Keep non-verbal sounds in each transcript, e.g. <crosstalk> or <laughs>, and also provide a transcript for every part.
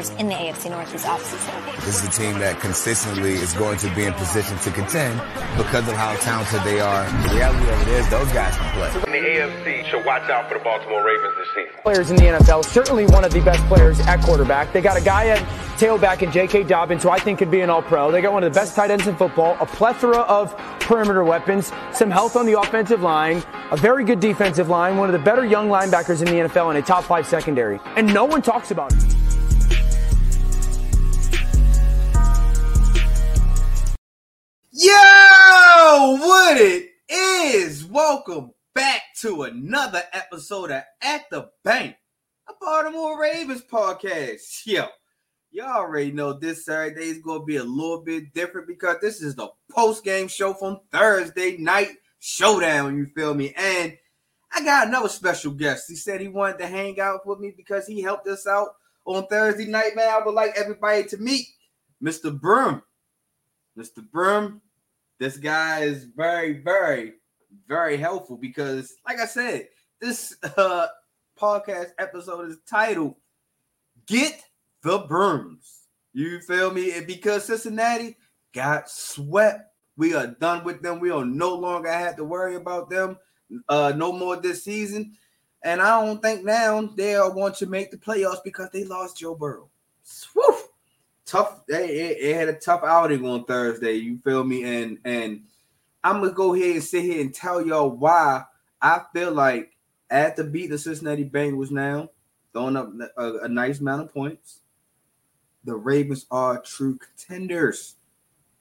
contenders in the AFC North this offseason. This is a team that consistently is going to be in position to contend because of how talented they are. The reality of it is those guys can play. In the AFC should watch out for the Baltimore Ravens this season. Players in the NFL, certainly one of the best players at quarterback. They got a guy at tailback in J.K. Dobbins, who I think could be an all-pro. They got one of the best tight ends in football, a plethora of perimeter weapons, some health on the offensive line, a very good defensive line, one of the better young linebackers in the NFL, and a top five secondary. And no one talks about it. What it is? Welcome back to another episode of At the Bank, a Baltimore Ravens podcast. Yo, y'all already know this Saturday is going to be a little bit different because this is the post game show from Thursday night showdown. You feel me? And I got another special guest. He said he wanted to hang out with me because he helped us out on Thursday night. Man, I would like everybody to meet Mr. Broom. Mr. Broom, this guy is very, very, very helpful because, like I said, this uh, podcast episode is titled "Get the Brooms." You feel me? And because Cincinnati got swept, we are done with them. We are no longer have to worry about them uh, no more this season. And I don't think now they are going to make the playoffs because they lost Joe Burrow. Woo! Tough. They it, had a tough outing on Thursday. You feel me? And and I'm gonna go ahead and sit here and tell y'all why I feel like after beating the Cincinnati Bengals now, throwing up a, a nice amount of points, the Ravens are true contenders.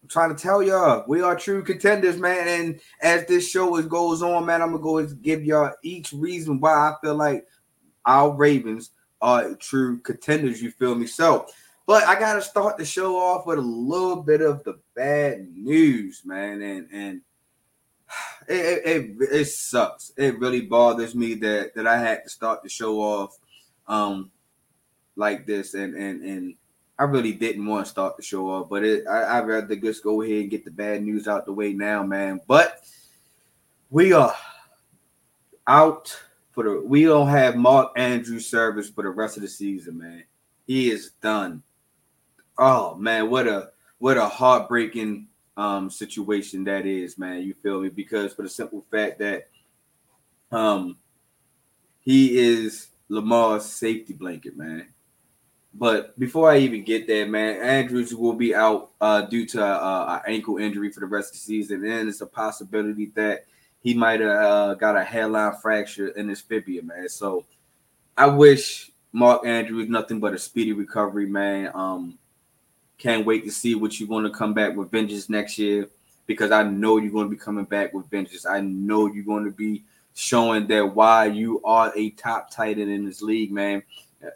I'm trying to tell y'all, we are true contenders, man. And as this show is goes on, man, I'm gonna go and give y'all each reason why I feel like our Ravens are true contenders. You feel me? So, but I gotta start the show off with a little bit of the bad news, man. And and <sighs> it it, it, sucks. It really bothers me that that I had to start the show off um like this and and and I really didn't want to start the show off, but it, I, I'd rather just go ahead and get the bad news out the way now, man. But we are out for the. We don't have Mark Andrews service for the rest of the season, man. He is done. Oh man, what a what a heartbreaking um situation that is, man. You feel me? Because for the simple fact that um he is Lamar's safety blanket, man. But before I even get there, man, Andrews will be out uh, due to uh, an ankle injury for the rest of the season, and it's a possibility that he might have uh, got a hairline fracture in his fibula, man. So I wish Mark Andrews nothing but a speedy recovery, man. Um, can't wait to see what you're going to come back with vengeance next year because I know you're going to be coming back with vengeance. I know you're going to be showing that why you are a top tight end in this league, man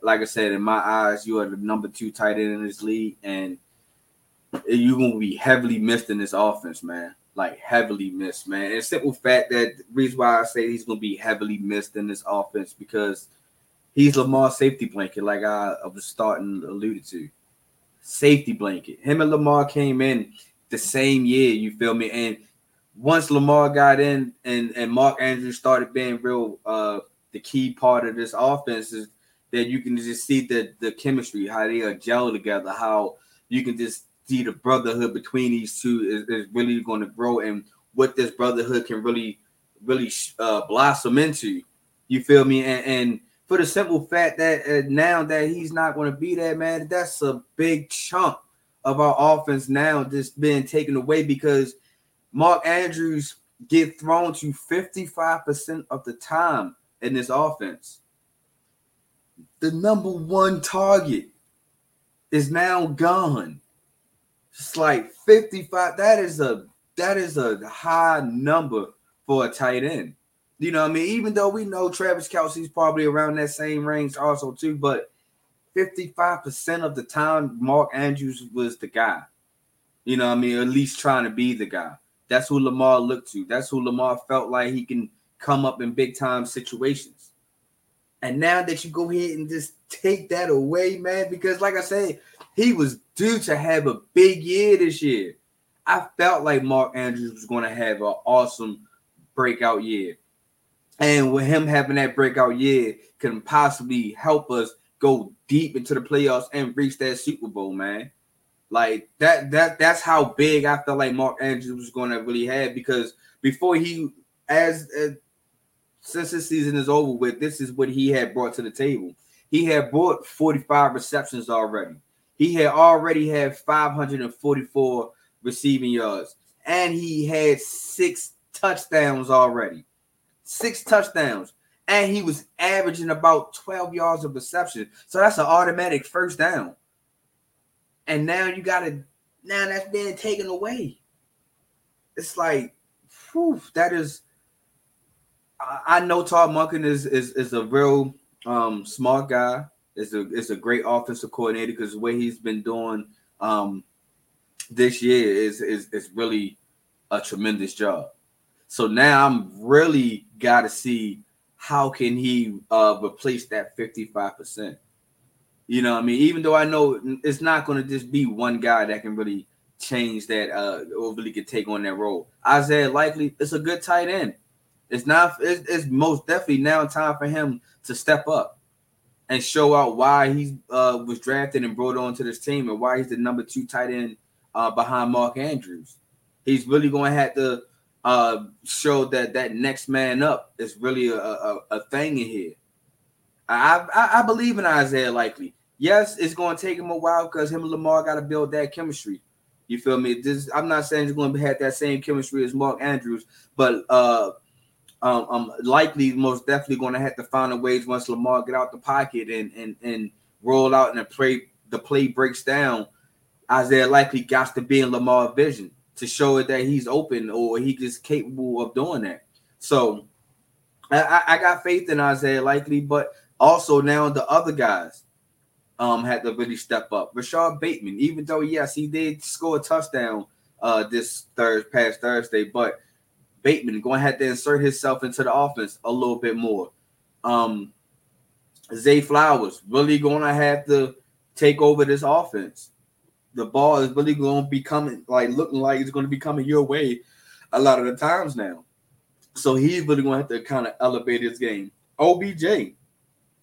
like I said, in my eyes, you are the number two tight end in this league, and you're gonna be heavily missed in this offense, man. Like heavily missed, man. And simple fact that reason why I say he's gonna be heavily missed in this offense because he's Lamar's safety blanket, like I was starting alluded to. Safety blanket. Him and Lamar came in the same year, you feel me? And once Lamar got in and, and Mark Andrews started being real uh the key part of this offense is that you can just see the the chemistry, how they are gel together, how you can just see the brotherhood between these two is, is really going to grow, and what this brotherhood can really really uh, blossom into. You feel me? And, and for the simple fact that uh, now that he's not going to be there, man, that's a big chunk of our offense now just being taken away because Mark Andrews get thrown to 55% of the time in this offense the number one target is now gone. It's like 55. That is a that is a high number for a tight end. You know I mean? Even though we know Travis Kelce's probably around that same range also too, but 55% of the time Mark Andrews was the guy. You know what I mean? At least trying to be the guy. That's who Lamar looked to. That's who Lamar felt like he can come up in big time situations. And now that you go ahead and just take that away, man, because like I said, he was due to have a big year this year. I felt like Mark Andrews was going to have an awesome breakout year. And with him having that breakout year can possibly help us go deep into the playoffs and reach that Super Bowl, man. Like that that that's how big I felt like Mark Andrews was going to really have because before he as, since this season is over with, this is what he had brought to the table. He had brought 45 receptions already. He had already had 544 receiving yards, and he had six touchdowns already. Six touchdowns. And he was averaging about 12 yards of reception. So that's an automatic first down. And now you got to, now that's being taken away. It's like, whew, that is. I, know Todd Monken is, is is a real um, smart guy. Is a is a great offensive coordinator because the way he's been doing um, this year is is is really a tremendous job. So now I'm really got to see how can he uh, replace that 55%. You know, I mean, even though I know it's not going to just be one guy that can really change that uh, or really can take on that role. Isaiah Likely, it's a good tight end. It's not. It's, it's most definitely now time for him to step up and show out why he uh, was drafted and brought onto this team and why he's the number two tight end uh, behind Mark Andrews. He's really going to have to uh, show that that next man up is really a, a, a thing in here. I, I, I believe in Isaiah Likely. Yes, it's going to take him a while because him and Lamar got to build that chemistry. You feel me? This I'm not saying he's going to have that same chemistry as Mark Andrews, but uh, um, um, likely most definitely going to have to find a ways once Lamar get out the pocket and and and roll out and the play the play breaks down. Isaiah Likely got to be in Lamar vision to show it that he's open or he is capable of doing that. So I, I got faith in Isaiah Likely, but also now the other guys um had to really step up. Rashod Bateman, even though yes, he did score a touchdown uh this third past Thursday, but Bateman going to have to insert himself into the offense a little bit more. Um Zay Flowers really going to have to take over this offense the ball is really going to be coming, like looking like it's going to be coming your way a lot of the times now. So he's really going to have to kind of elevate his game. OBJ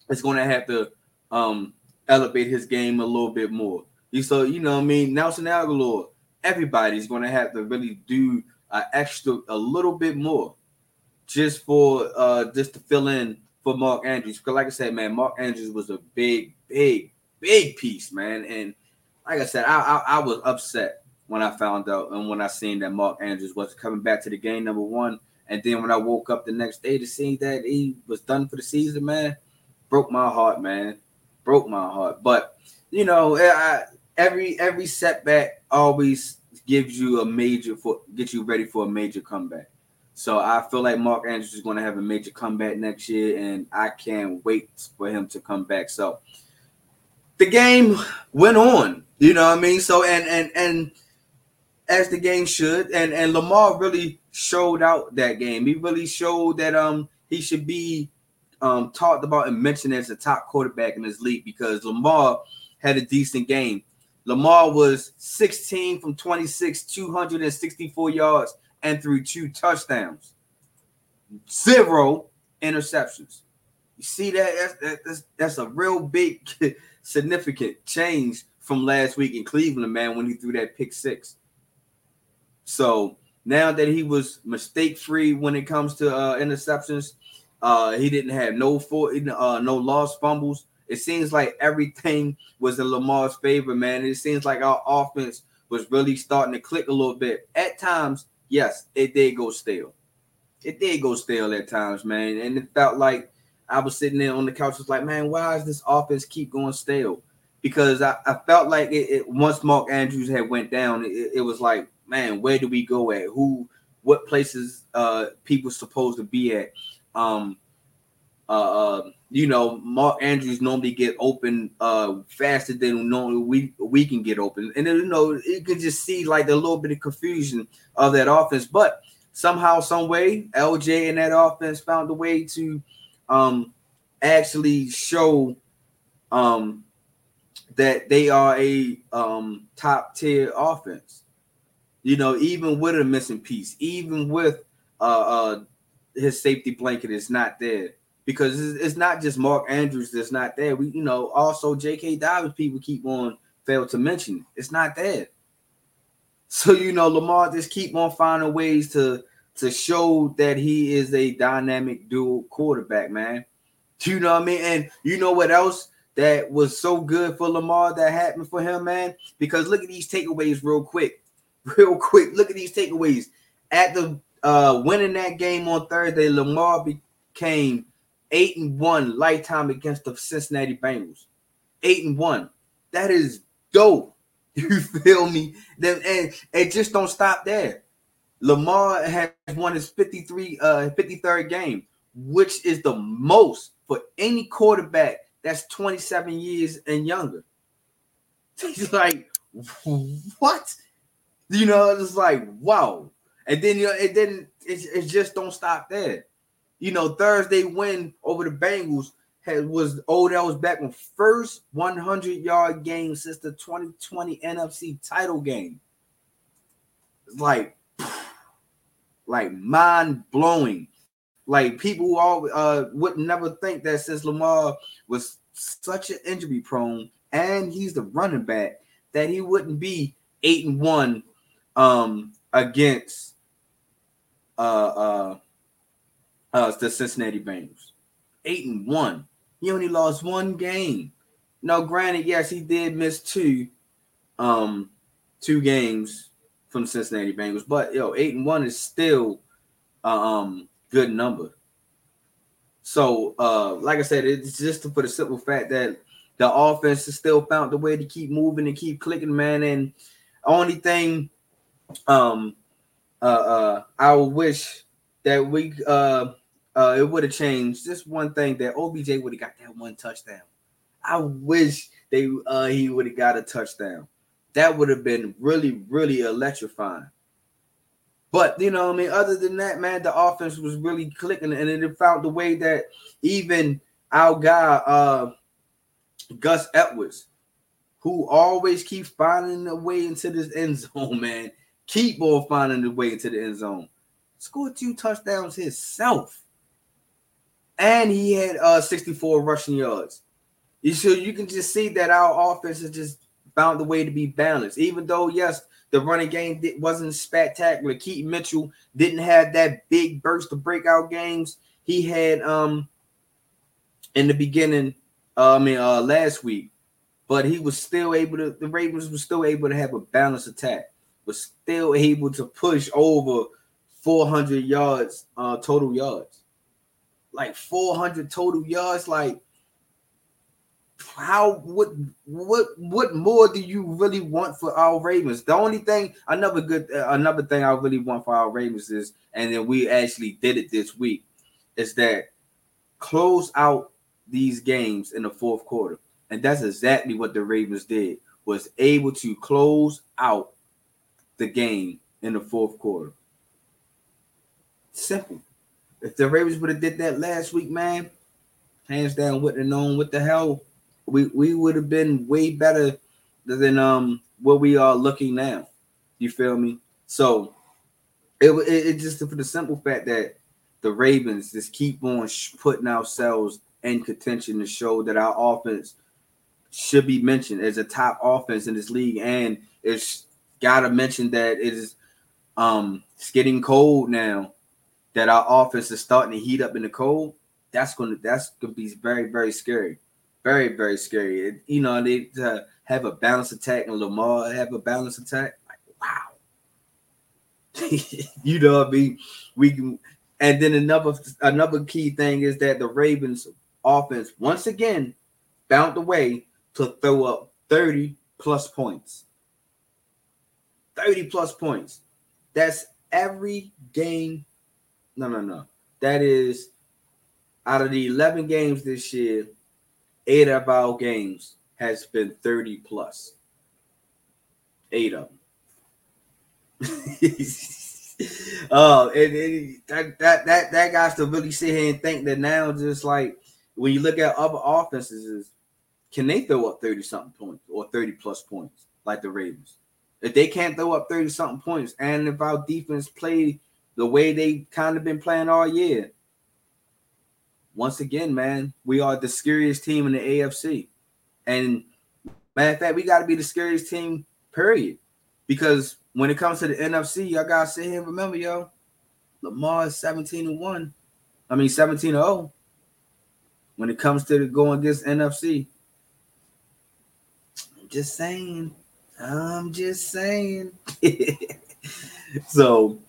is going to have to um, elevate his game a little bit more. So you know, I mean, Nelson Agholor, everybody's going to have to really do an extra, a little bit more, just for uh just to fill in for Mark Andrews. Because, like I said, man, Mark Andrews was a big, big, big piece, man, and like I said, I, I, I was upset when I found out and when I seen that Mark Andrews was coming back to the game number one. And then when I woke up the next day to see that he was done for the season, man, broke my heart, man, broke my heart. But you know, I, every every setback always gives you a major for get you ready for a major comeback. So I feel like Mark Andrews is going to have a major comeback next year, and I can't wait for him to come back. So the game went on. You know what I mean? So and and and as the game should, and and Lamar really showed out that game. He really showed that um he should be um talked about and mentioned as a top quarterback in this league because Lamar had a decent game. Lamar was 16 from 26, 264 yards, and threw two touchdowns, zero interceptions. You see that? That's, that's, that's a real big <laughs> significant change from last week in Cleveland, man, when he threw that pick six. So now that he was mistake free when it comes to uh, interceptions, uh, he didn't have no for uh, no lost fumbles. It seems like everything was in Lamar's favor, man. It seems like our offense was really starting to click a little bit. At times, yes, it did go stale. It did go stale at times, man. And it felt like I was sitting there on the couch, was like, man, why does this offense keep going stale? Because I, I felt like it, it, once Mark Andrews had went down, it, it, was like, man, where do we go at? Who, what places uh people supposed to be at? Um, uh, uh you know, Mark Andrews normally get open uh faster than normally we we can get open, and then you know you can just see like a little bit of confusion of that offense, but somehow, some way, LJ and that offense found a way to um, actually show um, that they are a um, top tier offense. You know, even with a missing piece, even with uh, uh, his safety blanket is not there. because it's, it's not just Mark Andrews that's not there. We, you know, also J.K. Dobbins. People keep on fail to mention it's not there. So you know, Lamar just keep on finding ways to to show that he is a dynamic dual quarterback, man. You know what I mean? And you know what else that was so good for Lamar that happened for him, man? Because look at these takeaways real quick. <laughs> Real quick. Look at these takeaways. At the uh winning that game on Thursday, Lamar became eight and one lifetime against the Cincinnati Bengals. Eight and one. That is dope. <laughs> You feel me? Then and it just don't stop there. Lamar has won his 53 uh 53rd game, which is the most for any quarterback that's 27 years and younger. <laughs> He's like, what? You know, it's like, wow. And then you know, it didn't it, it just don't stop there. You know, Thursday win over the Bengals had was Odell's back on first 100 yard game since the 2020 NFC title game. It's like, like mind blowing. Like people all uh, would never think that since Lamar was such an injury prone and he's the running back that he wouldn't be eight and one um against uh uh uh the Cincinnati Bengals. Eight and one. He only lost one game. Now, granted, yes, he did miss two, um, two games from the Cincinnati Bengals, but yo, eight and one is still um good number. So, uh, like I said, it's just for the simple fact that the offense has still found the way to keep moving and keep clicking, man. And only thing, um, uh, uh, I wish that we uh uh, it would have changed just one thing that OBJ would have got that one touchdown. I wish they uh, he would have got a touchdown. That would have been really, really electrifying. But you know, I mean, other than that, man, the offense was really clicking, and it found the way that even our guy, uh, Gus Edwards, who always keeps finding a way into this end zone, <laughs> man, keep on finding the way into the end zone. Scored two touchdowns himself and he had uh 64 rushing yards. You so you can just see that our offense is just found the way to be balanced. Even though, yes, the running game wasn't spectacular. Keaton Mitchell didn't have that big burst of breakout games he had um in the beginning. Uh, I mean, uh, last week, but he was still able to. The Ravens were still able to have a balanced attack. Was still able to push over 400 yards, uh, total yards like 400 total yards. Like, how what what what more do you really want for our Ravens? The only thing, another good, uh, another thing I really want for our Ravens is, and then we actually did it this week, is that close out these games in the fourth quarter, and that's exactly what the Ravens did. Was able to close out the game in the fourth quarter. Simple. If the Ravens would have did that last week, man, hands down, wouldn't have known what the hell we we would have been way better than um what we are looking now. You feel me? So it it, it just for the simple fact that the Ravens just keep on putting ourselves in contention to show that our offense should be mentioned as a top offense in this league, and it's got to mention that it is um it's getting cold now that our offense is starting to heat up in the cold, that's gonna that's gonna be very very scary, very very scary. It, you know, they have a balanced attack and Lamar have a balanced attack. Like wow, <laughs> you know what I mean? We can, and then another another key thing is that the Ravens offense once again found a way to throw up thirty plus points. 30 plus points. That's every game no, no, no. That is out of the 11 games this year, eight of our games has been 30 plus. Eight of them. <laughs> oh, and, and that, that that that guys to really sit here and think that now, just like when you look at other offenses, is can they throw up 30 something points or 30 plus points like the Ravens? If they can't throw up 30 something points, and if our defense play the way they kind of been playing all year. Once again, man, we are the scariest team in the AFC. And matter of fact, we got to be the scariest team, period. Because when it comes to the NFC, y'all gotta sit here and remember, yo, Lamar is 17 and 1. I mean 17 0. When it comes to going against NFC. I'm just saying. I'm just saying. <laughs> so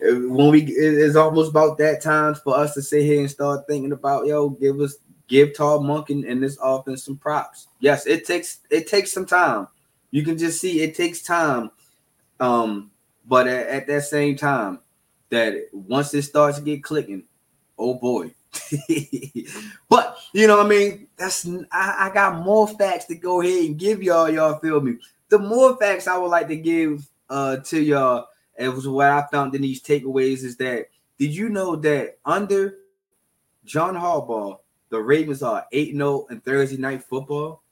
when we it's almost about that time for us to sit here and start thinking about yo, give us give Todd Monken and this offense some props. Yes, it takes it takes some time. You can just see it takes time. Um, but at, at that same time, that once it starts to get clicking, oh boy. <laughs> but you know what I mean? That's I, I got more facts to go ahead and give y'all. Y'all feel me? The more facts I would like to give uh to y'all it was what I found in these takeaways is that did you know that under John Harbaugh, the Ravens are 8-0 in Thursday night football?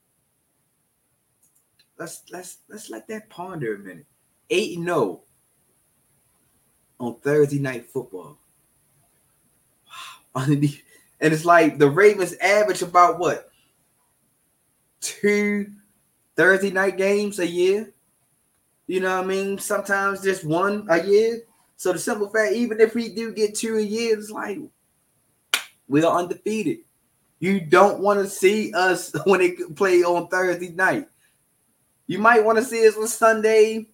Let's let's let's let that ponder a minute. 8-0 on Thursday night football. Wow. <laughs> And it's like the Ravens average about what? Two Thursday night games a year. You know what I mean? Sometimes just one a year. So the simple fact, even if we do get two a year, it's like we are undefeated. You don't want to see us <laughs> when they play on Thursday night. You might want to see us on Sunday.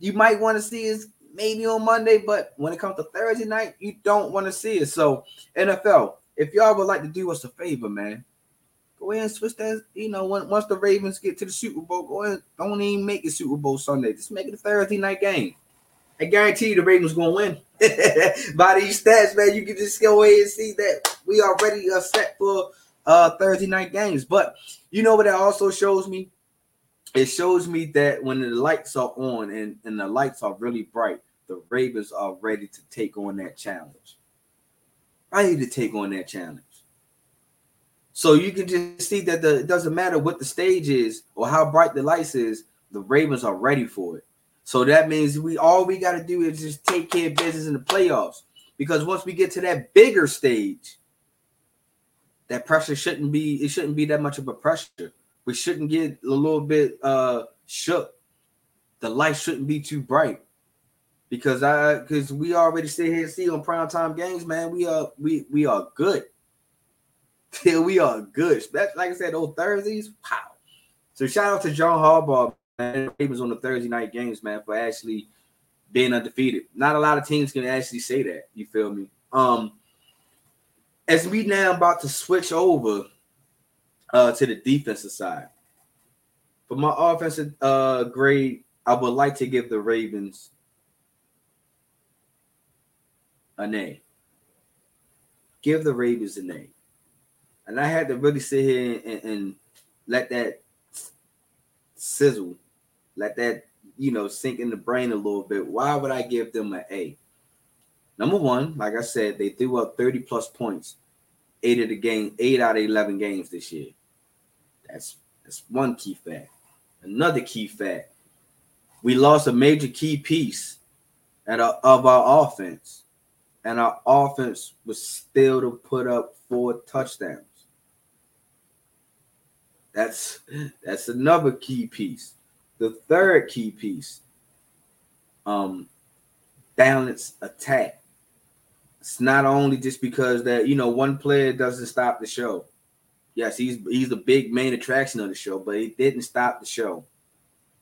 You might want to see us maybe on Monday, but when it comes to Thursday night, you don't want to see it. So, NFL, if y'all would like to do us a favor, man, Go ahead and switch that. You know, when, once the Ravens get to the Super Bowl, go ahead. Don't even make it Super Bowl Sunday. Just make it a Thursday night game. I guarantee you the Ravens gonna win. <laughs> By these stats, man, you can just go ahead and see that we already are set for uh Thursday night games. But you know what that also shows me? It shows me that when the lights are on and, and the lights are really bright, the Ravens are ready to take on that challenge. Ready to take on that challenge. So you can just see that the, it doesn't matter what the stage is or how bright the lights is, the Ravens are ready for it. So that means we all we got to do is just take care of business in the playoffs. Because once we get to that bigger stage, that pressure shouldn't be it shouldn't be that much of a pressure. We shouldn't get a little bit uh shook. The light shouldn't be too bright. Because I because we already sit here and see on prime time games, man. We are we we are good. Till we are good. That's like I said, those Thursdays. Wow. So shout out to John Harbaugh, man. Ravens on the Thursday night games, man, for actually being undefeated. Not a lot of teams can actually say that. You feel me? Um, as we now about to switch over uh to the defensive side. For my offensive uh grade, I would like to give the Ravens A. Give the Ravens A and I had to really sit here and, and let that sizzle, let that you know sink in the brain a little bit. Why would I give them an A? Number one, like I said, they threw up 30 plus points, eight of the game, eight out of 11 games this year. That's that's one key fact. Another key fact, we lost a major key piece at of our offense, and our offense was still to put up four touchdowns. That's that's another key piece. The third key piece, um, balance attack. It's not only just because that you know one player doesn't stop the show. Yes, he's he's the big main attraction of the show, but it didn't stop the show.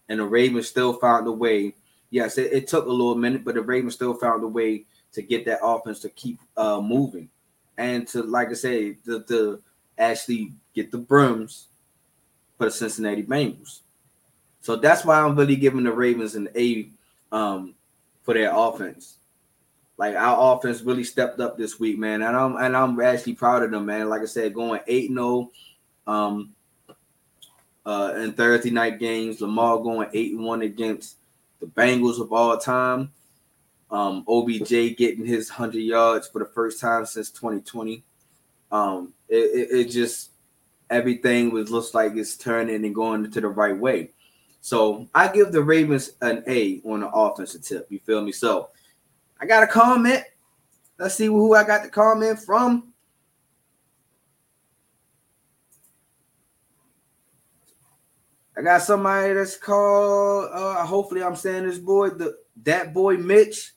And the Ravens still found a way. Yes, it, it took a little minute, but the Ravens still found a way to get that offense to keep uh moving and to like I say, to, to actually get the brims for the Cincinnati Bengals. So that's why I'm really giving the Ravens an A um, for their offense. Like our offense really stepped up this week, man, and I'm and I'm actually proud of them, man. Like I said, going eight 0 um, uh, in Thursday night games. Lamar going eight one against the Bengals of all time. Um, OBJ getting his hundred yards for the first time since 2020. Um, it, it, it just everything was looks like it's turning and going to the right way. So I give the Ravens an A on the offensive tip. You feel me? So I got a comment. Let's see who I got the comment from. I got somebody that's called. Uh, hopefully, I'm saying this boy, the that boy Mitch,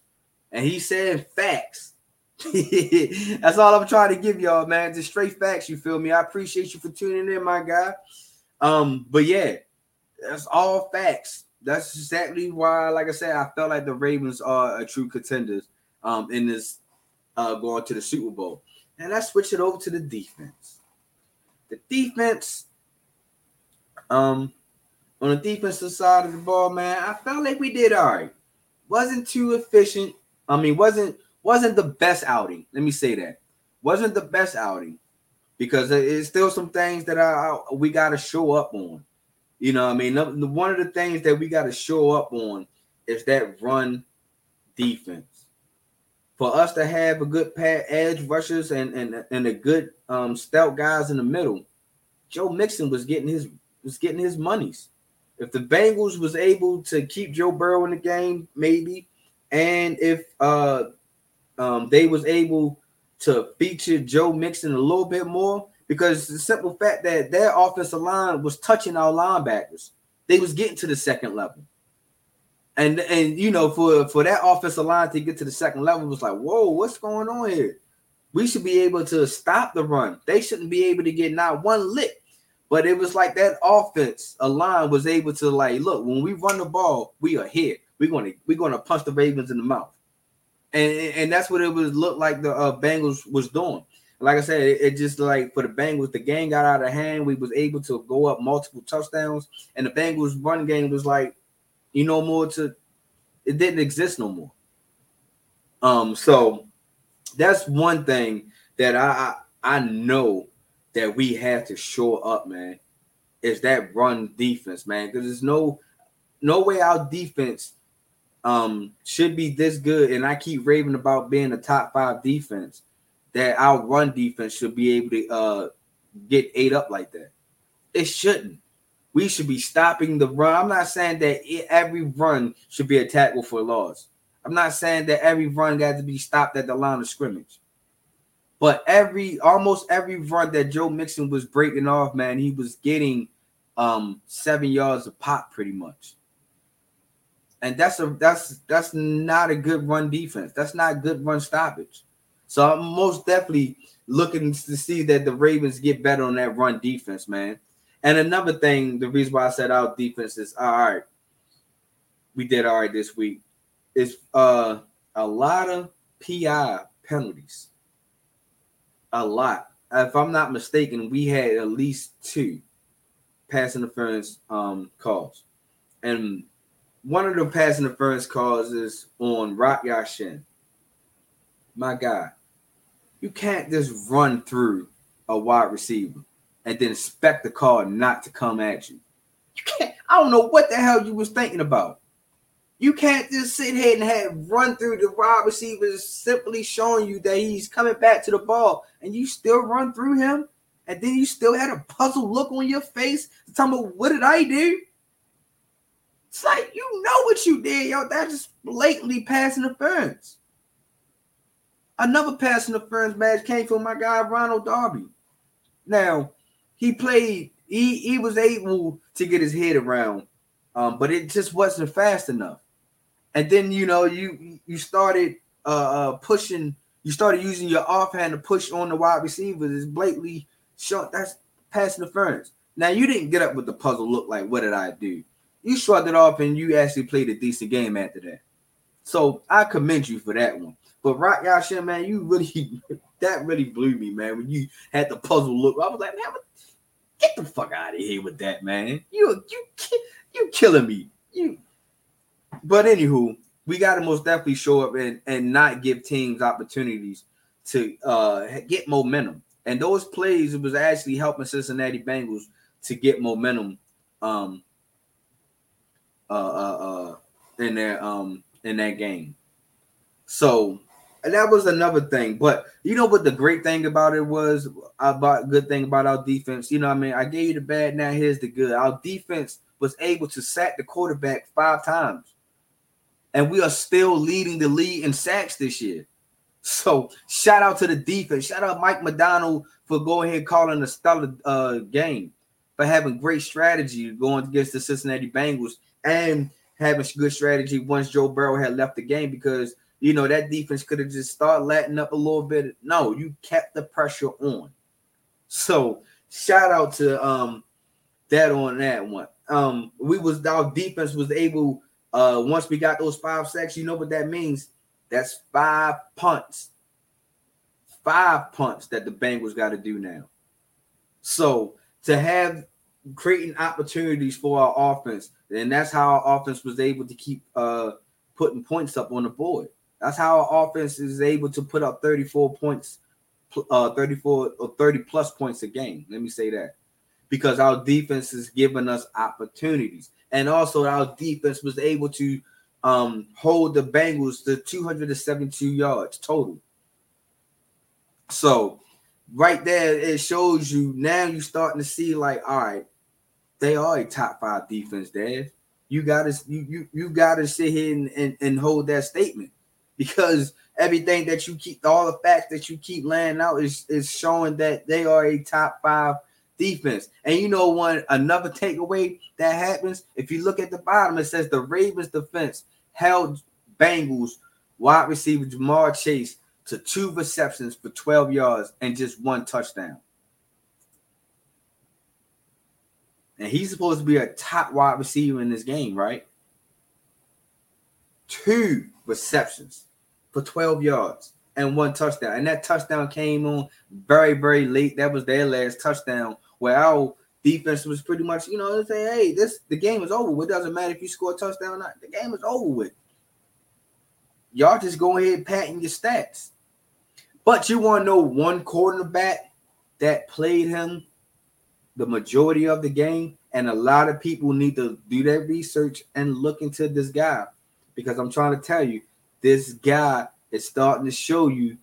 and he's saying facts. <laughs> that's all I'm trying to give y'all, man. Just straight facts. You feel me? I appreciate you for tuning in, my guy. Um, but yeah, that's all facts. That's exactly why, like I said, I felt like the Ravens are a true contenders um in this uh going to the Super Bowl. And let's switch it over to the defense. The defense, um, on the defensive side of the ball, man, I felt like we did all right. Wasn't too efficient. I mean, wasn't wasn't the best outing. Let me say that. Wasn't the best outing because it's still some things that I, we got to show up on. You know, I mean, one of the things that we got to show up on is that run defense. For us to have a good pad edge rushers and and and a good um, stout guys in the middle, Joe Mixon was getting his was getting his monies. If the Bengals was able to keep Joe Burrow in the game, maybe, and if uh um, they was able to feature Joe Mixon a little bit more because the simple fact that their offensive line was touching our linebackers. They was getting to the second level. And and you know, for for that offensive line to get to the second level was like, whoa, what's going on here? We should be able to stop the run. They shouldn't be able to get not one lick. But it was like that offense, a line was able to like, look, when we run the ball, we are here. We're gonna we're gonna punch the Ravens in the mouth and and that's what it was look like the uh, Bengals was doing. Like I said, it, it, just like for the Bengals, the game got out of hand. We was able to go up multiple touchdowns, and the Bengals run game was like, you know, more to it didn't exist no more. Um, so that's one thing that I I, I know that we have to shore up, man, is that run defense, man. Because there's no no way our defense um should be this good, and I keep raving about being a top five defense, that our run defense should be able to uh get ate up like that. It shouldn't. We should be stopping the run. I'm not saying that every run should be a tackle for loss. I'm not saying that every run got to be stopped at the line of scrimmage. But every almost every run that Joe Mixon was breaking off, man, he was getting um seven yards a pop pretty much and that's a that's that's not a good run defense. That's not good run stoppage. So I'm most definitely looking to see that the Ravens get better on that run defense, man. And another thing, the reason why I said our defense is all right. We did all right this week. Is uh a lot of PI penalties. A lot. If I'm not mistaken, we had at least two pass interference um calls. And one of the pass interference calls is on Rock Ya-Sin. My God, you can't just run through a wide receiver and then expect the call not to come at you. You can't. I don't know what the hell you was thinking about. You can't just sit here and have run through the wide receivers simply showing you that he's coming back to the ball, and you still run through him, and then you still had a puzzled look on your face. Tell me what did I do? It's like you know what you did, yo. That's just blatantly pass interference. Another pass interference match came from my guy Ronald Darby. Now, he played, he he was able to get his head around, um, but it just wasn't fast enough. And then you know, you you started uh, uh pushing, you started using your offhand to push on the wide receivers. It's blatantly short. That's pass interference. Now you didn't get up with the puzzle look like what did I do? You shrugged it off and you actually played a decent game after that. So I commend you for that one. But Rock Ya-Sin, man, you really <laughs> that really blew me, man. When you had the puzzle look, I was like, man, get the fuck out of here with that, man. You you you killing me. You. But anywho, we got to most definitely show up and and not give teams opportunities to uh get momentum. And those plays was actually helping Cincinnati Bengals to get momentum um uh, uh, uh, in that um in that game. So that was another thing. But you know what the great thing about it was about good thing about our defense. You know, I mean, I gave you the bad. Now here's the good. Our defense was able to sack the quarterback five times, and we are still leading the league in sacks this year. So shout out to the defense. Shout out Mike Macdonald for going ahead calling a stellar uh, game. for having great strategy going against the Cincinnati Bengals and having good strategy once Joe Burrow had left the game because you know that defense could have just started letting up a little bit. No, you kept the pressure on. So shout out to um that on that one. Um, we was our defense was able uh once we got those five sacks, you know what that means? That's five punts. Five punts that the Bengals got to do now. So to have creating opportunities for our offense, and that's how our offense was able to keep uh putting points up on the board. That's how our offense is able to put up 34 points, uh 34 or 30 plus points a game. Let me say that. Because our defense is giving us opportunities. And also our defense was able to um hold the Bengals to 272 yards total. So right there, it shows you now you're starting to see like, all right, they are a top five defense, Dad. You gotta you you, you gotta sit here and, and, and hold that statement because everything that you keep all the facts that you keep laying out is, is showing that they are a top five defense. And you know one another takeaway that happens if you look at the bottom, it says the Ravens defense held Bengals wide receiver Ja'Marr Chase to two receptions for 12 yards and just one touchdown. And he's supposed to be a top wide receiver in this game, right? Two receptions for 12 yards and one touchdown. And that touchdown came on very, very late. That was their last touchdown where our defense was pretty much, you know, saying, hey, this the game is over. It doesn't matter if you score a touchdown or not. The game is over with. Y'all just go ahead patting your stats. But you want to know one quarterback that played him the majority of the game, and a lot of people need to do that research and look into this guy because I'm trying to tell you, this guy is starting to show you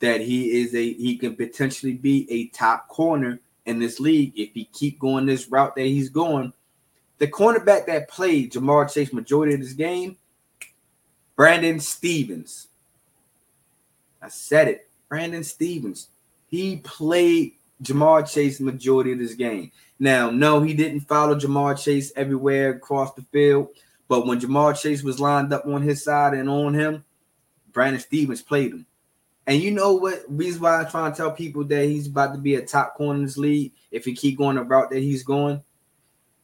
that he is a he can potentially be a top corner in this league if he keep going this route that he's going. The cornerback that played Ja'Marr Chase majority of this game, Brandon Stephens. I said it, Brandon Stephens. He played Ja'Marr Chase majority of this game. Now, no, he didn't follow Ja'Marr Chase everywhere across the field, but when Ja'Marr Chase was lined up on his side and on him, Brandon Stephens played him. And you know what? Reason why I'm trying to tell people that he's about to be a top corner in this league if he keep going the route that he's going.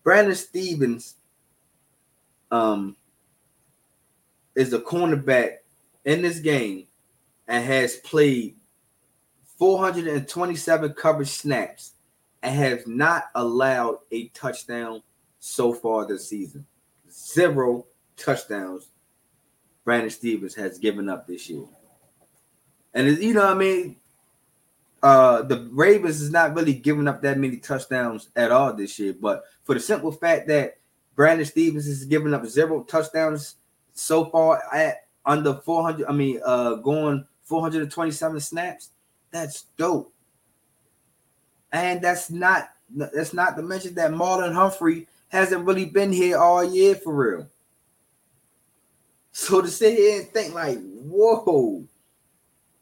Brandon Stephens um is a cornerback in this game and has played 427 coverage snaps and has not allowed a touchdown so far this season. Zero touchdowns Brandon Stephens has given up this year. And you know what I mean? Uh the Ravens is not really giving up that many touchdowns at all this year, but for the simple fact that Brandon Stephens is giving up zero touchdowns so far at under 400, I mean, uh going 427 snaps, that's dope. And that's not that's not to mention that Marlon Humphrey hasn't really been here all year for real. So to sit here and think like, whoa,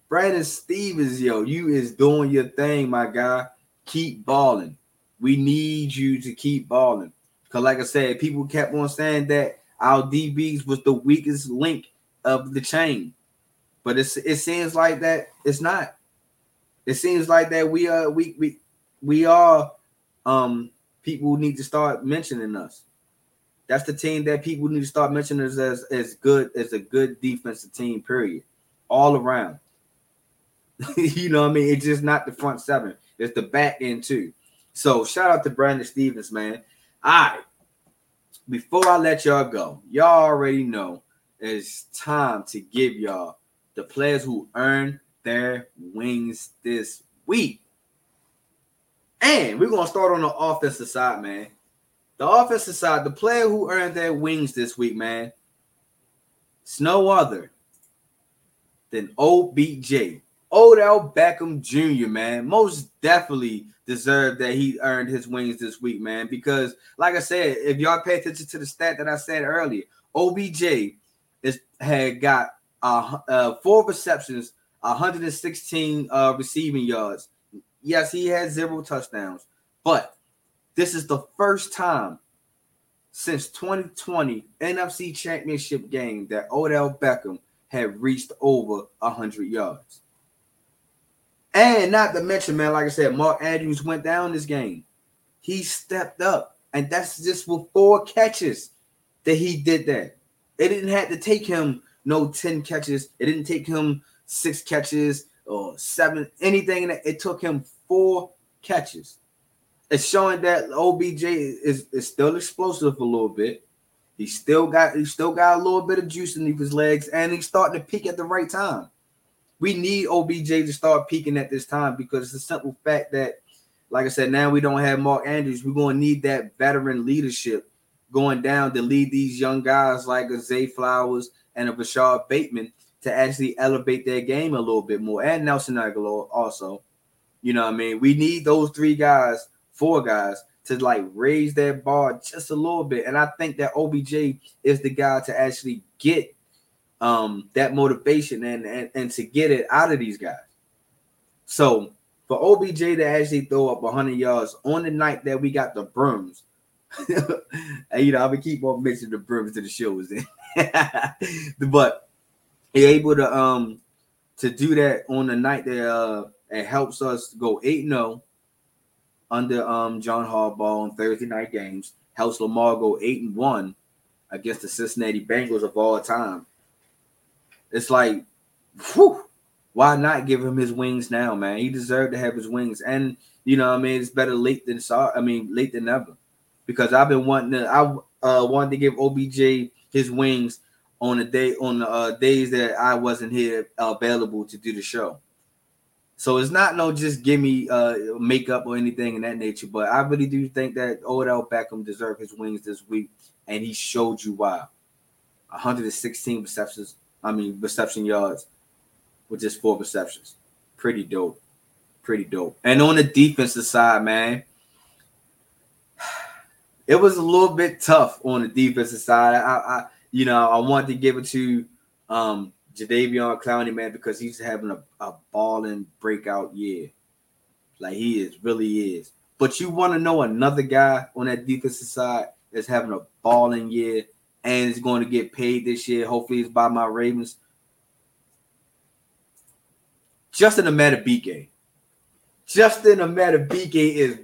Brandon Stephens, yo, you is doing your thing, my guy. Keep balling. We need you to keep balling. Because, like I said, people kept on saying that our DBs was the weakest link of the chain. But it's it seems like that it's not. It seems like that we are we we we are um people need to start mentioning us. That's the team that people need to start mentioning as as, as good as a good defensive team, period. All around. <laughs> you know what I mean? It's just not the front seven, it's the back end too. So shout out to Brandon Stephens, man. All right. Before I let y'all go, y'all already know it's time to give y'all the players who earn their wings this week. And we're gonna start on the offensive side, man. The offensive side, the player who earned their wings this week, man. It's no other than OBJ. Odell Beckham Jr., man, most definitely deserved that he earned his wings this week, man. Because, like I said, if y'all pay attention to the stat that I said earlier, OBJ is had got uh, uh four receptions, 116 uh receiving yards. Yes, he had zero touchdowns, but This is the first time since 2020 NFC Championship game that Odell Beckham had reached over 100 yards. And not to mention, man, like I said, Mark Andrews went down this game. He stepped up, and that's just with four catches that he did that. It didn't have to take him no 10 catches. It didn't take him six catches or seven, anything. It took him four catches. It's showing that OBJ is, is still explosive a little bit. He still got he still got a little bit of juice in his legs, and he's starting to peak at the right time. We need OBJ to start peaking at this time because it's a simple fact that, like I said, now we don't have Mark Andrews. We're going to need that veteran leadership going down to lead these young guys like a Zay Flowers and a Rashod Bateman to actually elevate their game a little bit more, and Nelson Agholor also. You know what I mean? We need those three guys, four guys, to like raise their bar just a little bit. And I think that OBJ is the guy to actually get um that motivation and, and and to get it out of these guys. So for OBJ to actually throw up 100 yards on the night that we got the brooms, <laughs> and you know, I'm gonna keep on mentioning the brooms to the shows, <laughs> but he able to um to do that on the night that uh it helps us go 8 0 under um John Harbaugh on Thursday night games, helps Lamar go 8 and 1 against the Cincinnati Bengals of all time. It's like, whew, why not give him his wings now, man? He deserved to have his wings. And you know, I mean, it's better late than sorry. I mean, late than never. Because I've been wanting to, I uh wanted to give OBJ his wings on the day on the uh, days that I wasn't here available to do the show. So it's not no just give me uh makeup or anything in that nature, but I really do think that Odell Beckham deserved his wings this week, and he showed you why. 116 receptions, I mean reception yards with just four receptions. Pretty dope. Pretty dope. And on the defensive side, man, <sighs> it was a little bit tough on the defensive side. I, I you know, I wanted to give it to um Jadeveon Clowney, man, because he's having a, a balling breakout year. Like he is, really is. But you want to know another guy on that defensive side that's having a balling year and is going to get paid this year. Hopefully, it's by my Ravens. Justin Madubuike. Justin Madubuike is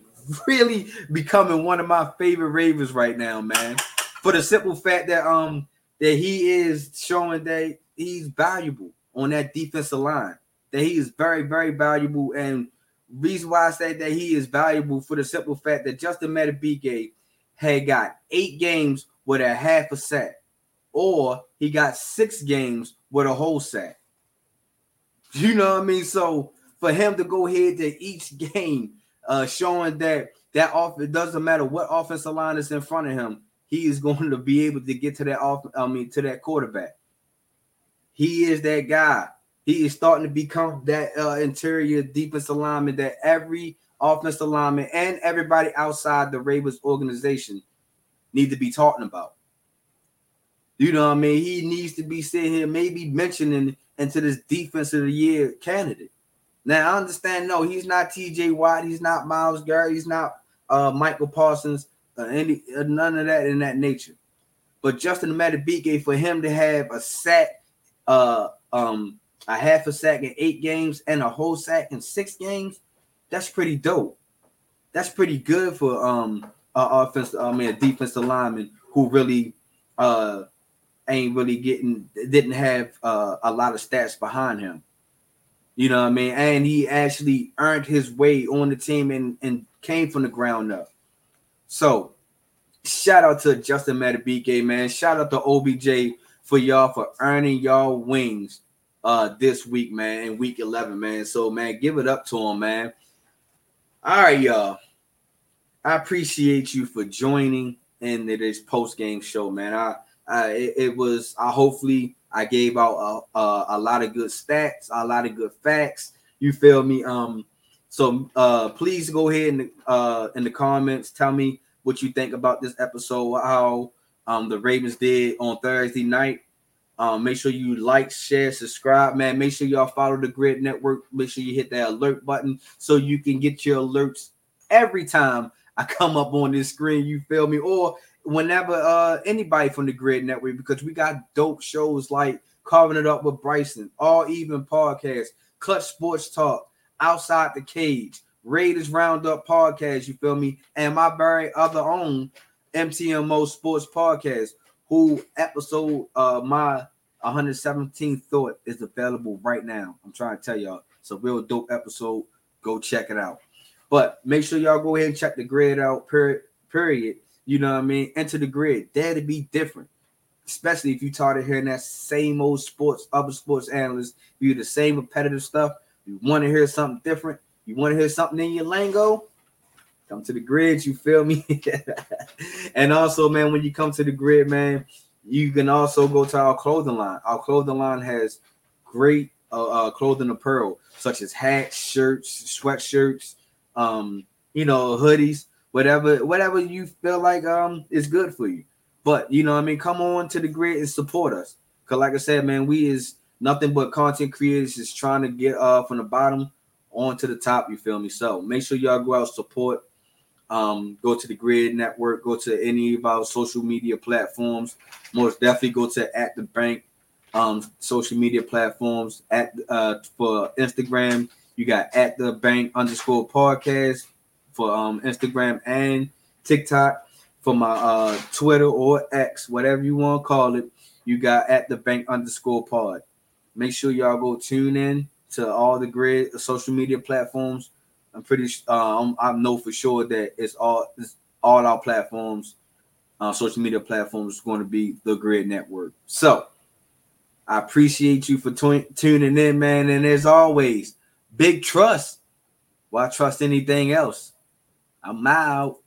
really becoming one of my favorite Ravens right now, man. For the simple fact that um that he is showing that he's valuable on that defensive line. That he is very, very valuable. And reason why I say that he is valuable for the simple fact that Justin Madubuike had got eight games with a half a sack, or he got six games with a whole sack. <laughs> You know what I mean? So for him to go ahead to each game, uh, showing that that off it doesn't matter what offensive line is in front of him, he is going to be able to get to that off. I mean, to that quarterback. He is that guy. He is starting to become that uh, interior defense alignment that every offense alignment and everybody outside the Ravens organization need to be talking about. You know what I mean? He needs to be sitting here, maybe mentioning into this defense of the year candidate. Now I understand, no, he's not TJ Watt, he's not Myles Garrett, he's not uh, Michael Parsons, uh, any uh, none of that in that nature. But Justin Madubuike, for him to have a sack uh um a half a sack in eight games and a whole sack in six games, that's pretty dope. That's pretty good for um a offense, I mean a defensive lineman who really uh ain't really getting didn't have uh, a lot of stats behind him. You know what I mean? And he actually earned his way on the team and, and came from the ground up. So shout out to Justin Madubuike, man. Shout out to OBJ for y'all for earning y'all wings uh this week, man, in week 11, man. So, man, give it up to him, man. All right, y'all. I appreciate you for joining in this post game show, man. I, I it, it, was I hopefully I gave out a, a, a lot of good stats, a lot of good facts. You feel me? Um, so uh please go ahead and uh in the comments tell me what you think about this episode, how um, the Ravens did on Thursday night. Um, make sure you like, share, subscribe, man. Make sure y'all follow the Gryd Network. Make sure you hit that alert button so you can get your alerts every time I <laughs> come up on this screen, you feel me? Or whenever uh anybody from the Gryd Network, because we got dope shows like Carving It Up with Bryson, All Even Podcast, Clutch Sports Talk, Outside the Cage, Raiders Roundup Podcast, you feel me? And my very other own MTMO Sports Podcast, who episode uh my 117th thought is available right now. I'm trying to tell y'all. It's a real dope episode. Go check it out. But make sure y'all go ahead and check the Gryd out, period. period. You know what I mean? Enter the Gryd. Dare to be different. Especially if you tired of hearing that same old sports, other sports analysts, you the same repetitive stuff. You want to hear something different. You want to hear something in your lingo. Come to the Gryd, you feel me? <laughs> and also, man, when you come to the Gryd, man, you can also go to our clothing line. Our clothing line has great uh, uh, clothing apparel, such as hats, shirts, sweatshirts, um, you know, hoodies, whatever, whatever you feel like um is good for you. But you know, I mean, come on to the grid and support us. Cause like I said, man, we is nothing but content creators just trying to get uh from the bottom on to the top. You feel me? So make sure y'all go out support. Um, go to the Gryd Network. Go to any of our social media platforms. Most definitely go to at the bank um social media platforms at uh for Instagram you got at the bank underscore podcast for um Instagram and TikTok. For my uh Twitter or X, whatever you want to call it, you got at the bank underscore pod. Make sure y'all go tune in to all the Gryd social media platforms. I'm pretty um I know for sure that it's all it's all our platforms, uh, social media platforms is going to be the Gryd network. So I appreciate you for t- tuning in, man. And as always, Big trust. Why trust anything else? I'm out.